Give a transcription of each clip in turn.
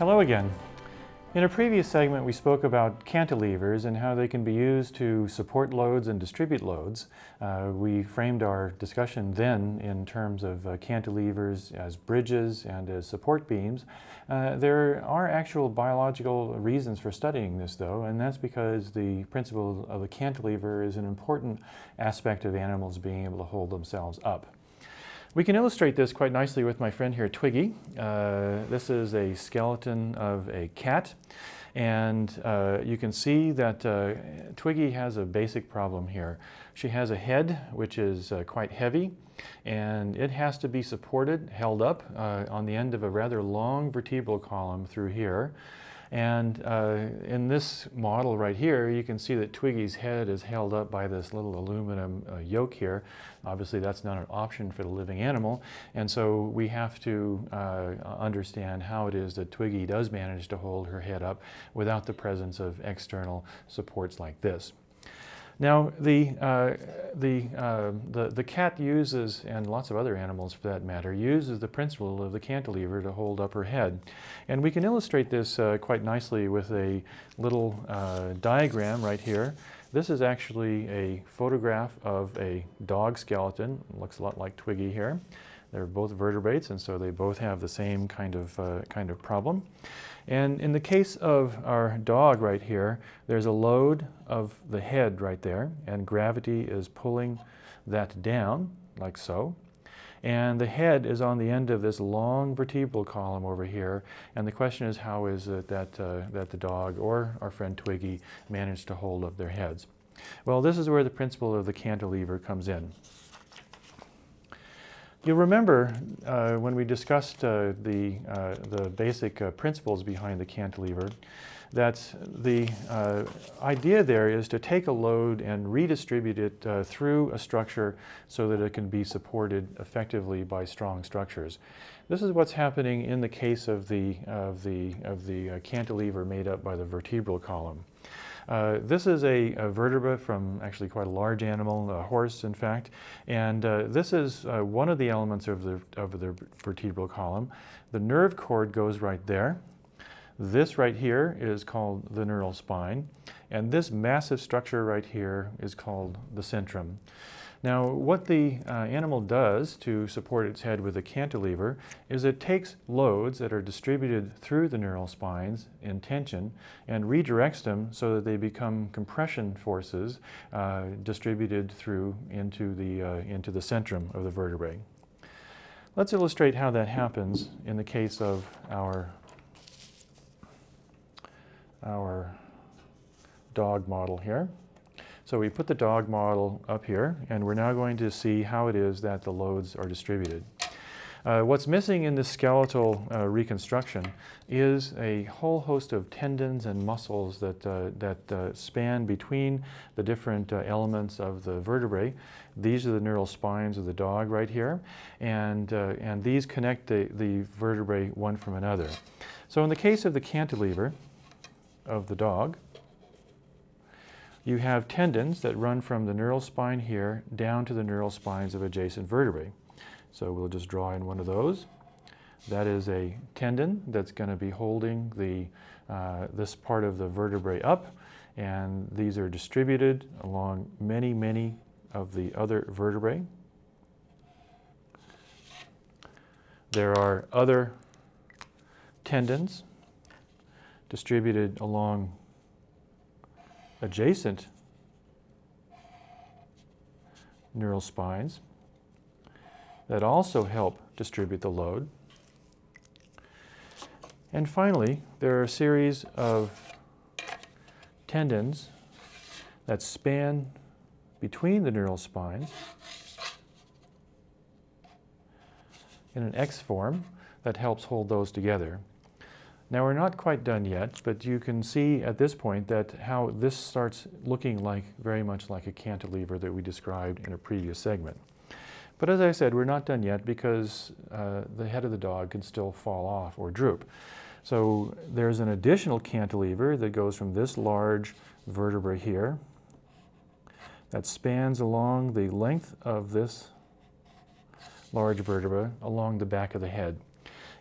Hello again. In a previous segment, we spoke about cantilevers and how they can be used to support loads and distribute loads. Uh, we framed our discussion then in terms of uh, cantilevers as bridges and as support beams. Uh, there are actual biological reasons for studying this, though, and that's because the principle of the cantilever is an important aspect of animals being able to hold themselves up. We can illustrate this quite nicely with my friend here, Twiggy. Uh, this is a skeleton of a cat. And uh, you can see that uh, Twiggy has a basic problem here. She has a head which is uh, quite heavy and it has to be supported, held up uh, on the end of a rather long vertebral column through here. And uh, in this model right here, you can see that Twiggy's head is held up by this little aluminum uh, yoke here. Obviously, that's not an option for the living animal. And so we have to uh, understand how it is that Twiggy does manage to hold her head up without the presence of external supports like this. Now, the, uh, the, uh, the, the cat uses, and lots of other animals for that matter, uses the principle of the cantilever to hold up her head. And we can illustrate this uh, quite nicely with a little uh, diagram right here. This is actually a photograph of a dog skeleton. Looks a lot like Twiggy here. They're both vertebrates, and so they both have the same kind of, uh, kind of problem. And in the case of our dog right here, there's a load of the head right there, and gravity is pulling that down, like so. And the head is on the end of this long vertebral column over here. And the question is, how is it that, uh, that the dog or our friend Twiggy managed to hold up their heads? Well, this is where the principle of the cantilever comes in. You'll remember uh, when we discussed uh, the, uh, the basic uh, principles behind the cantilever that the uh, idea there is to take a load and redistribute it uh, through a structure so that it can be supported effectively by strong structures. This is what's happening in the case of the, of the, of the cantilever made up by the vertebral column. Uh, this is a, a, vertebra from actually quite a large animal, a horse in fact, and uh, this is uh, one of the elements of the, of the vertebral column. The nerve cord goes right there. This right here is called the neural spine, and this massive structure right here is called the centrum. Now, what the uh, animal does to support its head with a cantilever is it takes loads that are distributed through the neural spines in tension and redirects them so that they become compression forces uh, distributed through into the, uh, into the centrum of the vertebrae. Let's illustrate how that happens in the case of our, our dog model here. So we put the dog model up here, and we're now going to see how it is that the loads are distributed. Uh, what's missing in this skeletal uh, reconstruction is a whole host of tendons and muscles that, uh, that uh, span between the different uh, elements of the vertebrae. These are the neural spines of the dog right here, and, uh, and these connect the, the vertebrae one from another. So in the case of the cantilever of the dog, you have tendons that run from the neural spine here down to the neural spines of adjacent vertebrae. So we'll just draw in one of those. That is a tendon that's going to be holding the, uh, this part of the vertebrae up, and these are distributed along many, many of the other vertebrae. There are other tendons distributed along adjacent neural spines that also help distribute the load. And finally, there are a series of tendons that span between the neural spines in an X form that helps hold those together. Now we're not quite done yet, but you can see at this point that how this starts looking like very much like a cantilever that we described in a previous segment. But as I said, we're not done yet because uh, the head of the dog can still fall off or droop. So there's an additional cantilever that goes from this large vertebra here that spans along the length of this large vertebra along the back of the head.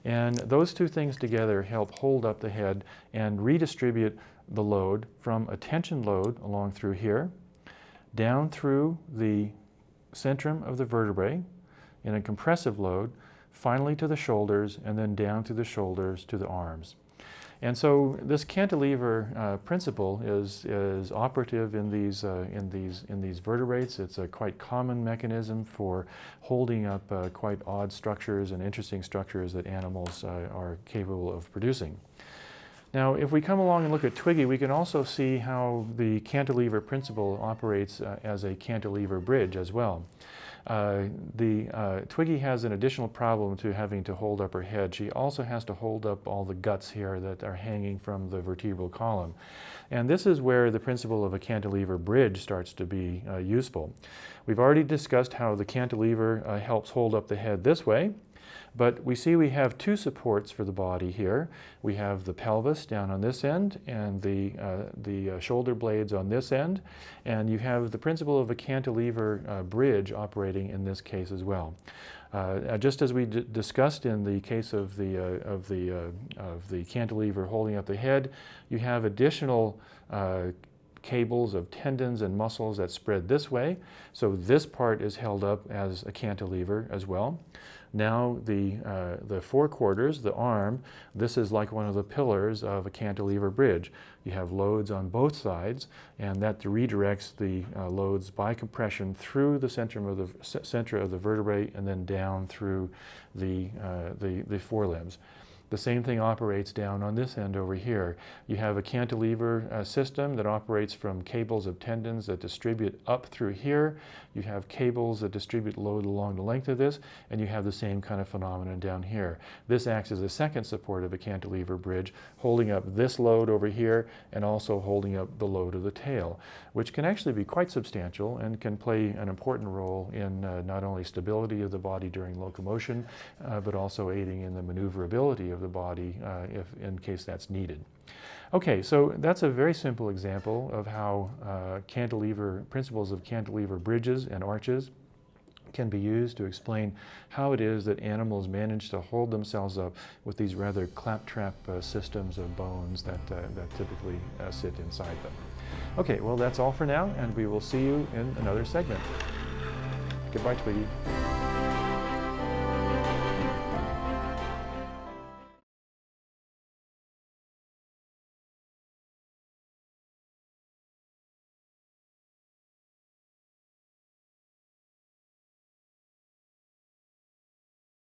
And those two things together help hold up the head and redistribute the load from a tension load along through here, down through the centrum of the vertebrae in a compressive load, finally to the shoulders, and then down through the shoulders to the arms. And so this cantilever uh, principle is, is operative in these, uh, in, these, in these vertebrates. It's a quite common mechanism for holding up uh, quite odd structures and interesting structures that animals uh, are capable of producing. Now, if we come along and look at Twiggy, we can also see how the cantilever principle operates uh, as a cantilever bridge as well. Uh, the uh, Twiggy has an additional problem to having to hold up her head. She also has to hold up all the guts here that are hanging from the vertebral column. And this is where the principle of a cantilever bridge starts to be uh, useful. We've already discussed how the cantilever uh, helps hold up the head this way. But we see we have two supports for the body here. We have the pelvis down on this end and the, uh, the uh, shoulder blades on this end. And you have the principle of a cantilever uh, bridge operating in this case as well. Uh, just as we discussed in the case of the, uh, of, the, uh, of the cantilever holding up the head, you have additional cables of tendons and muscles that spread this way. So this part is held up as a cantilever as well. Now the, uh, the forequarters, the arm, this is like one of the pillars of a cantilever bridge. You have loads on both sides and that redirects the uh, loads by compression through the center of the, center of the vertebrae and then down through the, uh, the, the forelimbs. The same thing operates down on this end over here. You have a cantilever uh, system that operates from cables of tendons that distribute up through here. You have cables that distribute load along the length of this, and you have the same kind of phenomenon down here. This acts as a second support of a cantilever bridge, holding up this load over here and also holding up the load of the tail, which can actually be quite substantial and can play an important role in uh, not only stability of the body during locomotion, uh, but also aiding in the maneuverability of of the body uh, if, in case that's needed. Okay, so that's a very simple example of how uh, cantilever, principles of cantilever bridges and arches can be used to explain how it is that animals manage to hold themselves up with these rather claptrap uh, systems of bones that, uh, that typically uh, sit inside them. Okay, well that's all for now and we will see you in another segment. Goodbye, Twiggy.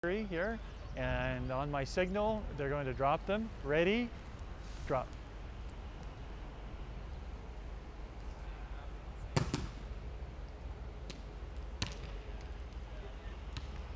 Here and on my signal they're going to drop them. Ready? Drop.